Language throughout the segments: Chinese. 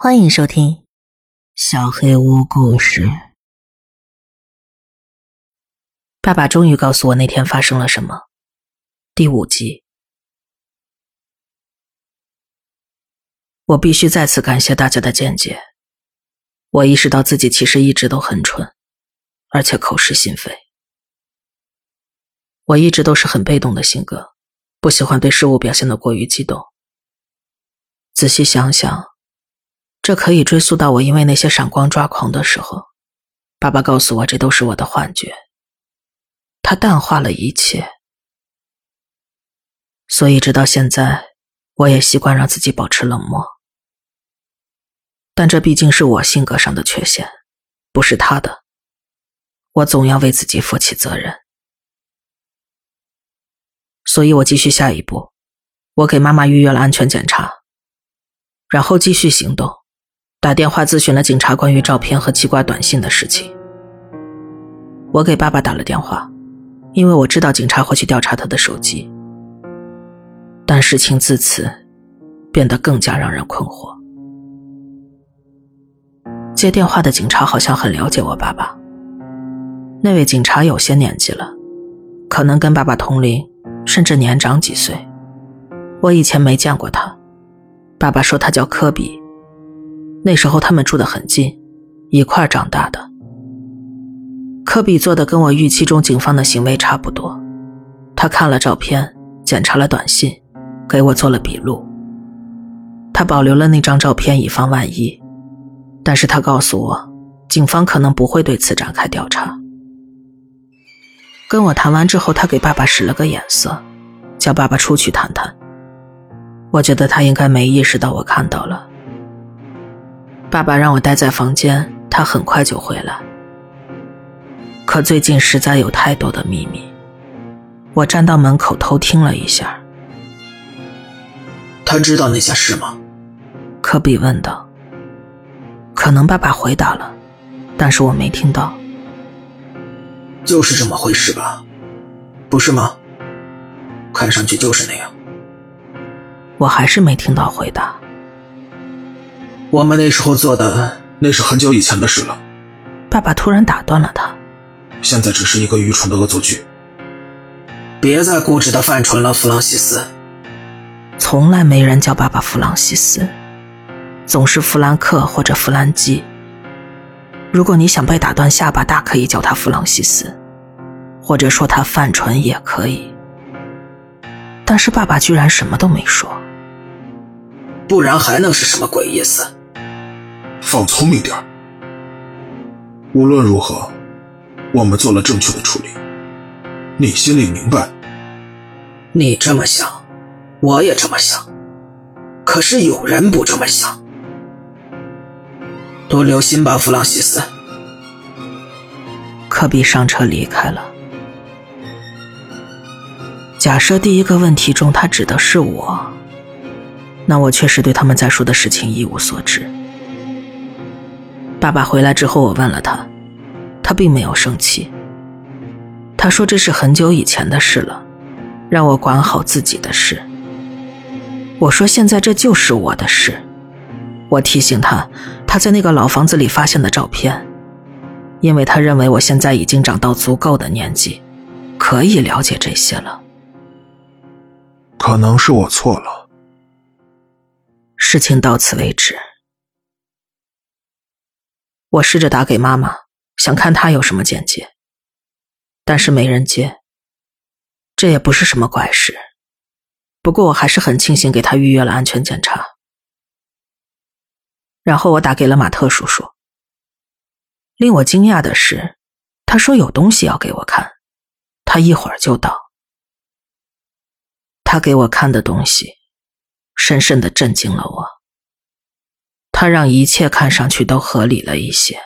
欢迎收听《小黑屋故事》。爸爸终于告诉我那天发生了什么。第五集，我必须再次感谢大家的见解。我意识到自己其实一直都很蠢，而且口是心非。我一直都是很被动的性格，不喜欢对事物表现的过于激动。仔细想想，这可以追溯到我因为那些闪光抓狂的时候。爸爸告诉我，这都是我的幻觉。他淡化了一切，所以直到现在，我也习惯让自己保持冷漠。但这毕竟是我性格上的缺陷，不是他的。我总要为自己负起责任。所以我继续下一步，我给妈妈预约了安全检查，然后继续行动，打电话咨询了警察关于照片和奇怪短信的事情。我给爸爸打了电话，因为我知道警察会去调查他的手机。但事情自此变得更加让人困惑。接电话的警察好像很了解我爸爸。那位警察有些年纪了，可能跟爸爸同龄。甚至年长几岁，我以前没见过他。爸爸说他叫科比，那时候他们住得很近，一块长大的。科比做的跟我预期中警方的行为差不多，他看了照片，检查了短信，给我做了笔录。他保留了那张照片以防万一，但是他告诉我，警方可能不会对此展开调查。跟我谈完之后，他给爸爸使了个眼色，叫爸爸出去谈谈。我觉得他应该没意识到我看到了。爸爸让我待在房间，他很快就回来。可最近实在有太多的秘密，我站到门口偷听了一下。他知道那些事吗？科比问道。可能爸爸回答了，但是我没听到。就是这么回事吧，不是吗？看上去就是那样。我还是没听到回答。我们那时候做的那是很久以前的事了。爸爸突然打断了他。现在只是一个愚蠢的恶作剧。别再固执的犯蠢了，弗朗西斯。从来没人叫爸爸弗朗西斯，总是弗兰克或者弗兰基。如果你想被打断下巴，大可以叫他弗朗西斯，或者说他犯蠢也可以。但是爸爸居然什么都没说，不然还能是什么鬼意思？放聪明点无论如何，我们做了正确的处理，你心里明白。你这么想，我也这么想，可是有人不这么想。多留心吧，弗朗西斯。科比上车离开了。假设第一个问题中他指的是我，那我确实对他们在说的事情一无所知。爸爸回来之后，我问了他，他并没有生气。他说这是很久以前的事了，让我管好自己的事。我说现在这就是我的事。我提醒他，他在那个老房子里发现的照片，因为他认为我现在已经长到足够的年纪，可以了解这些了。可能是我错了。事情到此为止。我试着打给妈妈，想看她有什么见解，但是没人接。这也不是什么怪事，不过我还是很庆幸给她预约了安全检查。然后我打给了马特叔叔。令我惊讶的是，他说有东西要给我看，他一会儿就到。他给我看的东西，深深的震惊了我。他让一切看上去都合理了一些。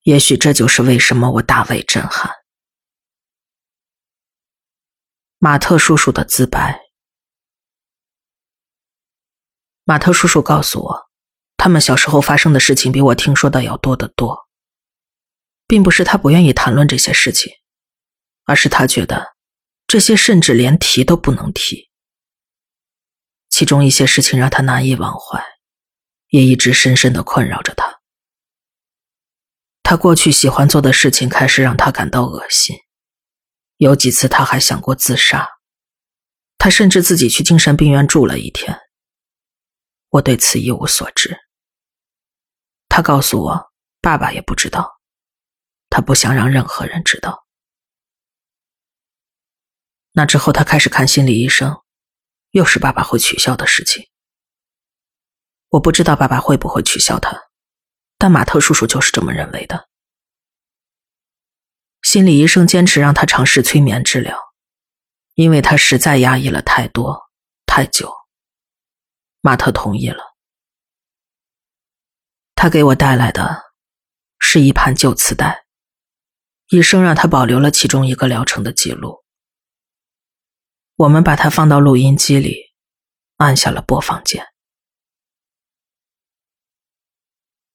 也许这就是为什么我大为震撼。马特叔叔的自白。马特叔叔告诉我。他们小时候发生的事情比我听说的要多得多，并不是他不愿意谈论这些事情，而是他觉得这些甚至连提都不能提。其中一些事情让他难以忘怀，也一直深深的困扰着他。他过去喜欢做的事情开始让他感到恶心，有几次他还想过自杀，他甚至自己去精神病院住了一天。我对此一无所知。他告诉我，爸爸也不知道，他不想让任何人知道。那之后，他开始看心理医生，又是爸爸会取笑的事情。我不知道爸爸会不会取笑他。但马特叔叔就是这么认为的。心理医生坚持让他尝试催眠治疗，因为他实在压抑了太多太久。马特同意了。他给我带来的是一盘旧磁带，医生让他保留了其中一个疗程的记录。我们把它放到录音机里，按下了播放键。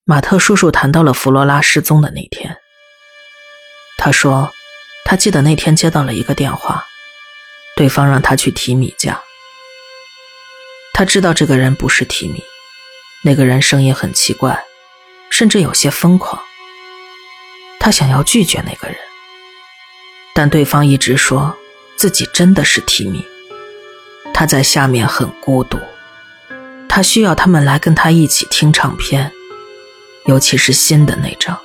马特叔叔谈到了弗罗拉失踪的那天。他说，他记得那天接到了一个电话，对方让他去提米家。他知道这个人不是提米，那个人声音很奇怪，甚至有些疯狂。他想要拒绝那个人，但对方一直说自己真的是提米，他在下面很孤独，他需要他们来跟他一起听唱片。尤其是新的那张，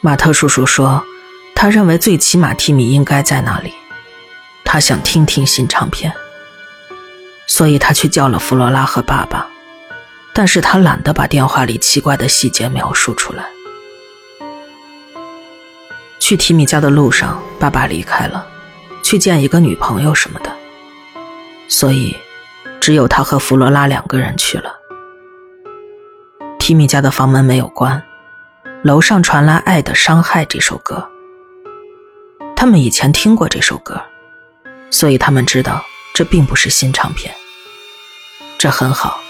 马特叔叔说，他认为最起码提米应该在那里，他想听听新唱片，所以他去叫了弗罗拉和爸爸，但是他懒得把电话里奇怪的细节描述出来。去提米家的路上，爸爸离开了，去见一个女朋友什么的，所以只有他和弗罗拉两个人去了。提米家的房门没有关，楼上传来《爱的伤害》这首歌。他们以前听过这首歌，所以他们知道这并不是新唱片。这很好，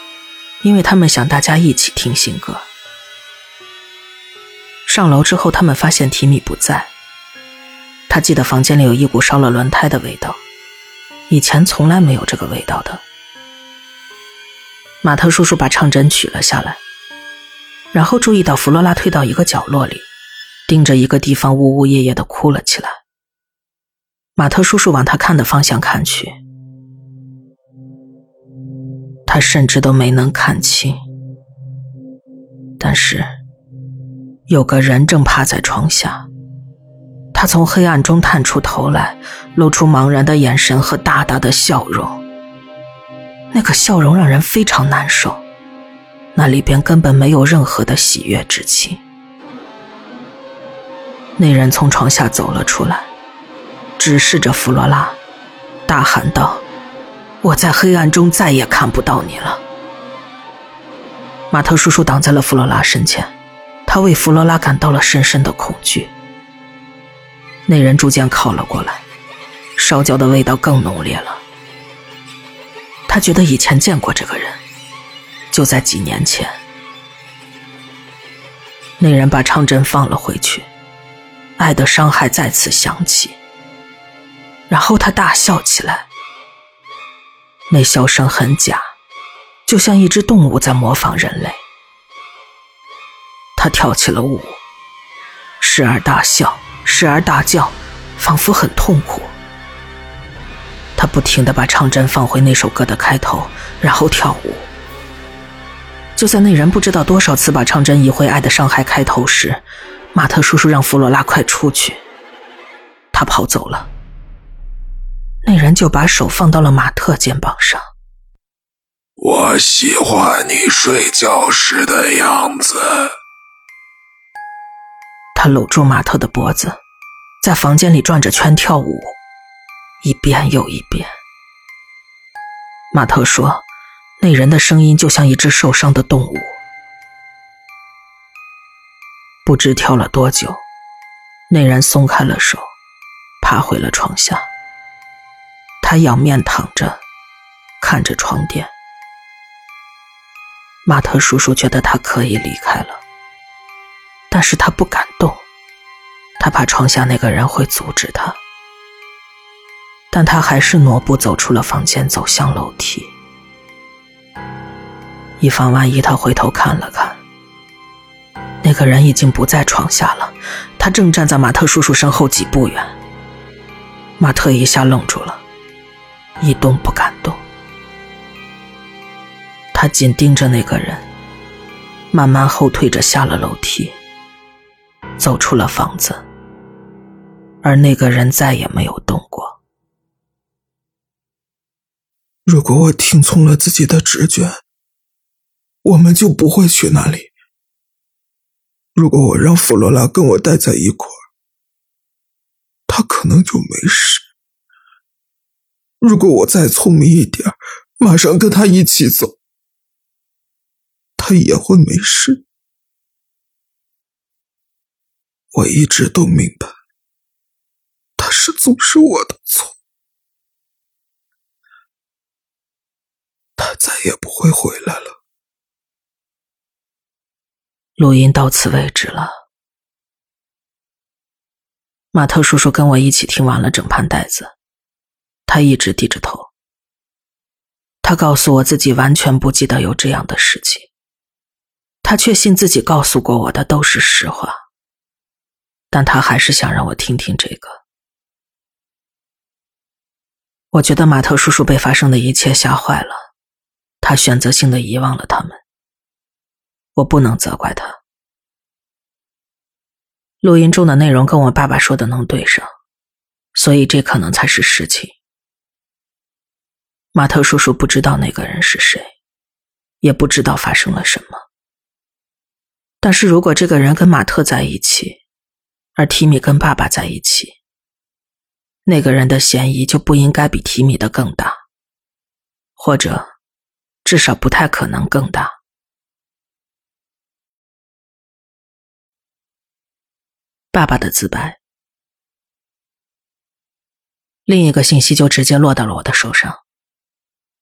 因为他们想大家一起听新歌。上楼之后，他们发现提米不在。他记得房间里有一股烧了轮胎的味道，以前从来没有这个味道的。马特叔叔把唱针取了下来。然后注意到弗罗拉退到一个角落里，盯着一个地方呜呜咽咽的哭了起来。马特叔叔往他看的方向看去，他甚至都没能看清。但是，有个人正趴在床下，他从黑暗中探出头来，露出茫然的眼神和大大的笑容。那个笑容让人非常难受。那里边根本没有任何的喜悦之情。那人从床下走了出来，直视着弗罗拉，大喊道：“我在黑暗中再也看不到你了。”马特叔叔挡在了弗罗拉身前，他为弗罗拉感到了深深的恐惧。那人逐渐靠了过来，烧焦的味道更浓烈了。他觉得以前见过这个人。就在几年前，那人把唱针放了回去，爱的伤害再次响起，然后他大笑起来。那笑声很假，就像一只动物在模仿人类。他跳起了舞，时而大笑，时而大叫，仿佛很痛苦。他不停的把唱针放回那首歌的开头，然后跳舞。就在那人不知道多少次把唱针移回《爱的伤害》开头时，马特叔叔让弗罗拉快出去。他跑走了。那人就把手放到了马特肩膀上。我喜欢你睡觉时的样子。他搂住马特的脖子，在房间里转着圈跳舞，一遍又一遍。马特说。那人的声音就像一只受伤的动物。不知跳了多久，那人松开了手，爬回了床下。他仰面躺着，看着床垫。马特叔叔觉得他可以离开了，但是他不敢动，他怕床下那个人会阻止他。但他还是挪步走出了房间，走向楼梯。以防万一，他回头看了看，那个人已经不在床下了，他正站在马特叔叔身后几步远。马特一下愣住了，一动不敢动。他紧盯着那个人，慢慢后退着下了楼梯，走出了房子，而那个人再也没有动过。如果我听从了自己的直觉，我们就不会去那里。如果我让弗罗拉跟我待在一块儿，他可能就没事。如果我再聪明一点，马上跟他一起走，他也会没事。我一直都明白，他是总是我的错，他再也不会回来了。录音到此为止了。马特叔叔跟我一起听完了整盘带子，他一直低着头。他告诉我自己完全不记得有这样的事情，他确信自己告诉过我的都是实话，但他还是想让我听听这个。我觉得马特叔叔被发生的一切吓坏了，他选择性的遗忘了他们。我不能责怪他。录音中的内容跟我爸爸说的能对上，所以这可能才是实情。马特叔叔不知道那个人是谁，也不知道发生了什么。但是如果这个人跟马特在一起，而提米跟爸爸在一起，那个人的嫌疑就不应该比提米的更大，或者至少不太可能更大。爸爸的自白，另一个信息就直接落到了我的手上。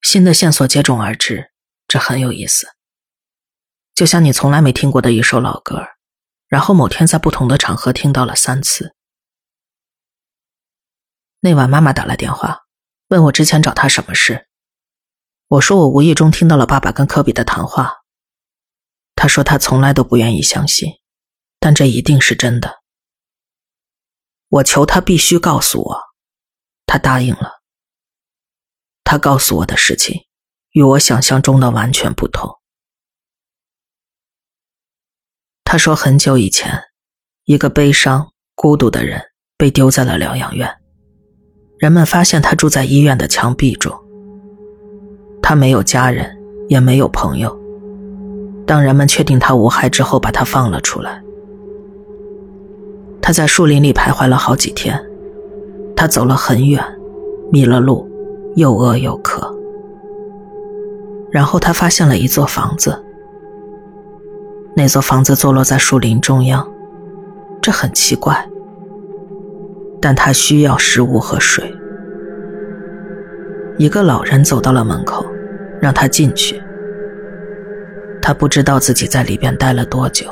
新的线索接踵而至，这很有意思。就像你从来没听过的一首老歌，然后某天在不同的场合听到了三次。那晚妈妈打来电话，问我之前找她什么事。我说我无意中听到了爸爸跟科比的谈话。他说他从来都不愿意相信，但这一定是真的。我求他必须告诉我，他答应了。他告诉我的事情与我想象中的完全不同。他说，很久以前，一个悲伤、孤独的人被丢在了疗养院，人们发现他住在医院的墙壁中。他没有家人，也没有朋友。当人们确定他无害之后，把他放了出来。他在树林里徘徊了好几天，他走了很远，迷了路，又饿又渴。然后他发现了一座房子，那座房子坐落在树林中央，这很奇怪，但他需要食物和水。一个老人走到了门口，让他进去。他不知道自己在里边待了多久。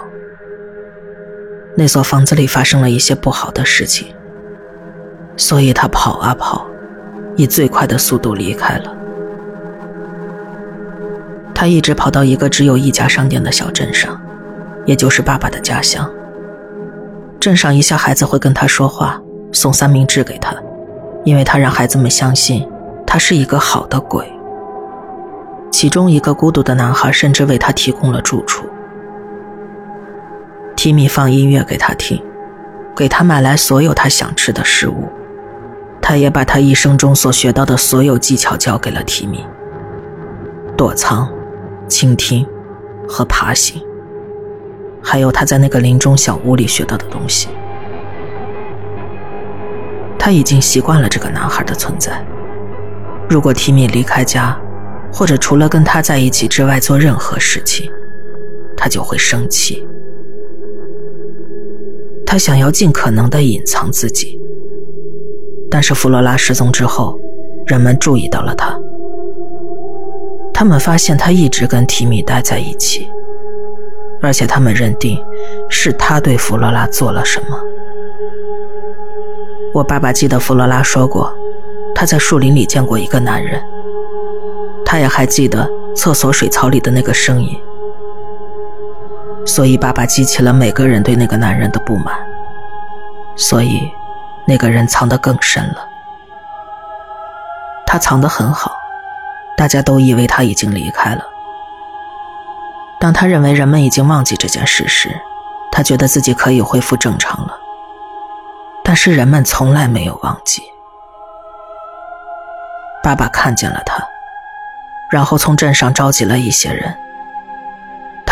那所房子里发生了一些不好的事情，所以他跑啊跑，以最快的速度离开了。他一直跑到一个只有一家商店的小镇上，也就是爸爸的家乡。镇上一下孩子会跟他说话，送三明治给他，因为他让孩子们相信他是一个好的鬼。其中一个孤独的男孩甚至为他提供了住处。提米放音乐给他听，给他买来所有他想吃的食物。他也把他一生中所学到的所有技巧教给了提米：躲藏、倾听和爬行，还有他在那个林中小屋里学到的东西。他已经习惯了这个男孩的存在。如果提米离开家，或者除了跟他在一起之外做任何事情，他就会生气。他想要尽可能的隐藏自己，但是弗罗拉失踪之后，人们注意到了他。他们发现他一直跟提米待在一起，而且他们认定是他对弗罗拉做了什么。我爸爸记得弗罗拉说过，他在树林里见过一个男人。他也还记得厕所水槽里的那个声音，所以爸爸激起了每个人对那个男人的不满，所以那个人藏得更深了。他藏得很好，大家都以为他已经离开了。当他认为人们已经忘记这件事时，他觉得自己可以恢复正常了。但是人们从来没有忘记。爸爸看见了他，然后从镇上召集了一些人。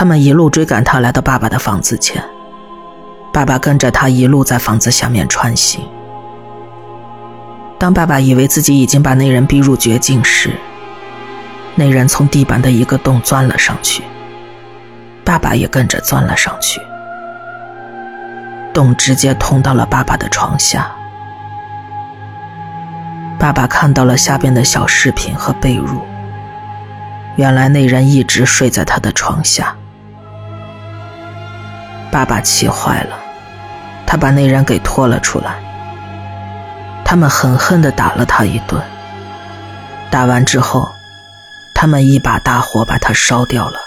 他们一路追赶他来到爸爸的房子前，爸爸跟着他一路在房子下面穿行。当爸爸以为自己已经把那人逼入绝境时，那人从地板的一个洞钻了上去，爸爸也跟着钻了上去。洞直接通到了爸爸的床下。爸爸看到了下边的小饰品和被褥。原来那人一直睡在他的床下。爸爸气坏了，他把那人给拖了出来。他们狠狠地打了他一顿。打完之后，他们一把大火把他烧掉了。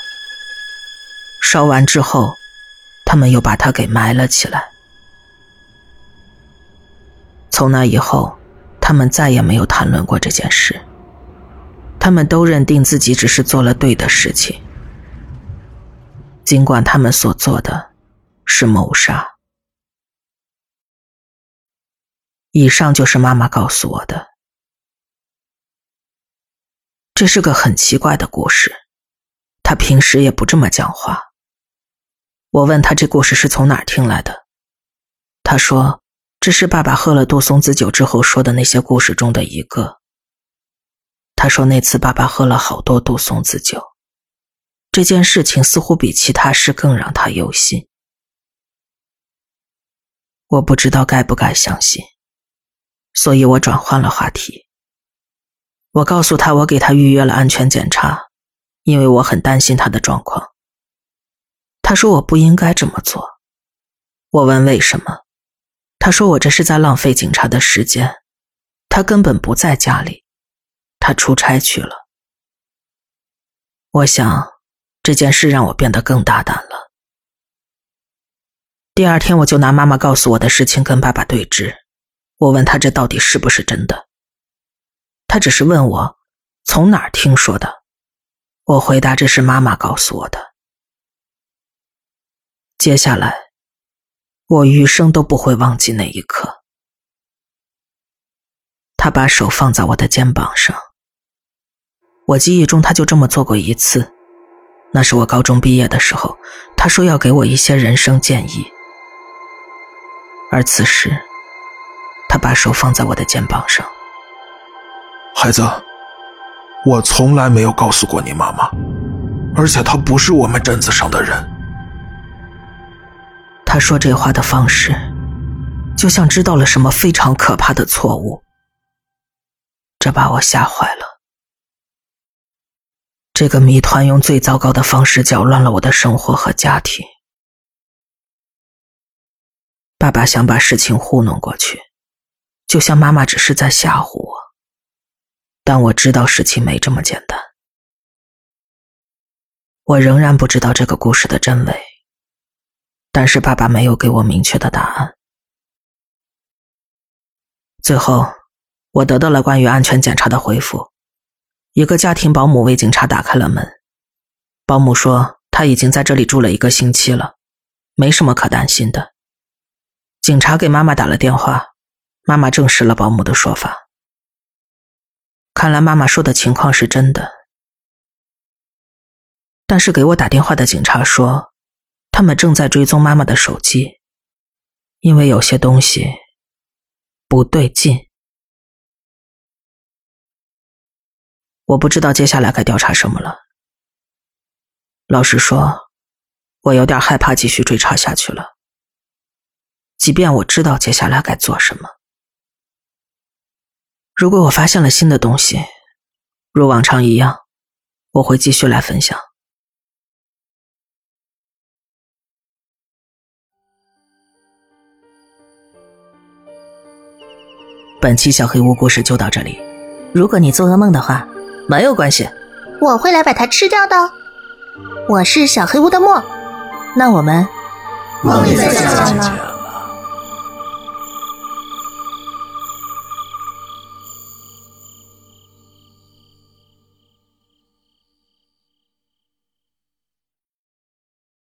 烧完之后，他们又把他给埋了起来。从那以后，他们再也没有谈论过这件事。他们都认定自己只是做了对的事情，尽管他们所做的是谋杀。以上就是妈妈告诉我的。这是个很奇怪的故事，他平时也不这么讲话。我问他这故事是从哪儿听来的，他说。这是爸爸喝了杜松子酒之后说的那些故事中的一个。他说那次爸爸喝了好多杜松子酒，这件事情似乎比其他事更让他忧心。我不知道该不该相信，所以我转换了话题。我告诉他我给他预约了安全检查，因为我很担心他的状况。他说我不应该这么做。我问为什么？他说：“我这是在浪费警察的时间，他根本不在家里，他出差去了。”我想，这件事让我变得更大胆了。第二天，我就拿妈妈告诉我的事情跟爸爸对峙。我问他这到底是不是真的，他只是问我从哪儿听说的。我回答：“这是妈妈告诉我的。”接下来。我余生都不会忘记那一刻。他把手放在我的肩膀上，我记忆中他就这么做过一次，那是我高中毕业的时候，他说要给我一些人生建议。而此时，他把手放在我的肩膀上，孩子，我从来没有告诉过你妈妈，而且她不是我们镇子上的人。他说这话的方式，就像知道了什么非常可怕的错误，这把我吓坏了。这个谜团用最糟糕的方式搅乱了我的生活和家庭。爸爸想把事情糊弄过去，就像妈妈只是在吓唬我，但我知道事情没这么简单。我仍然不知道这个故事的真伪。但是爸爸没有给我明确的答案。最后，我得到了关于安全检查的回复。一个家庭保姆为警察打开了门。保姆说他已经在这里住了一个星期了，没什么可担心的。警察给妈妈打了电话，妈妈证实了保姆的说法。看来妈妈说的情况是真的。但是给我打电话的警察说。他们正在追踪妈妈的手机，因为有些东西不对劲。我不知道接下来该调查什么了。老实说，我有点害怕继续追查下去了。即便我知道接下来该做什么，如果我发现了新的东西，如往常一样，我会继续来分享。本期小黑屋故事就到这里。如果你做噩梦的话，没有关系，我会来把它吃掉的。我是小黑屋的墨，那我们梦里再见了。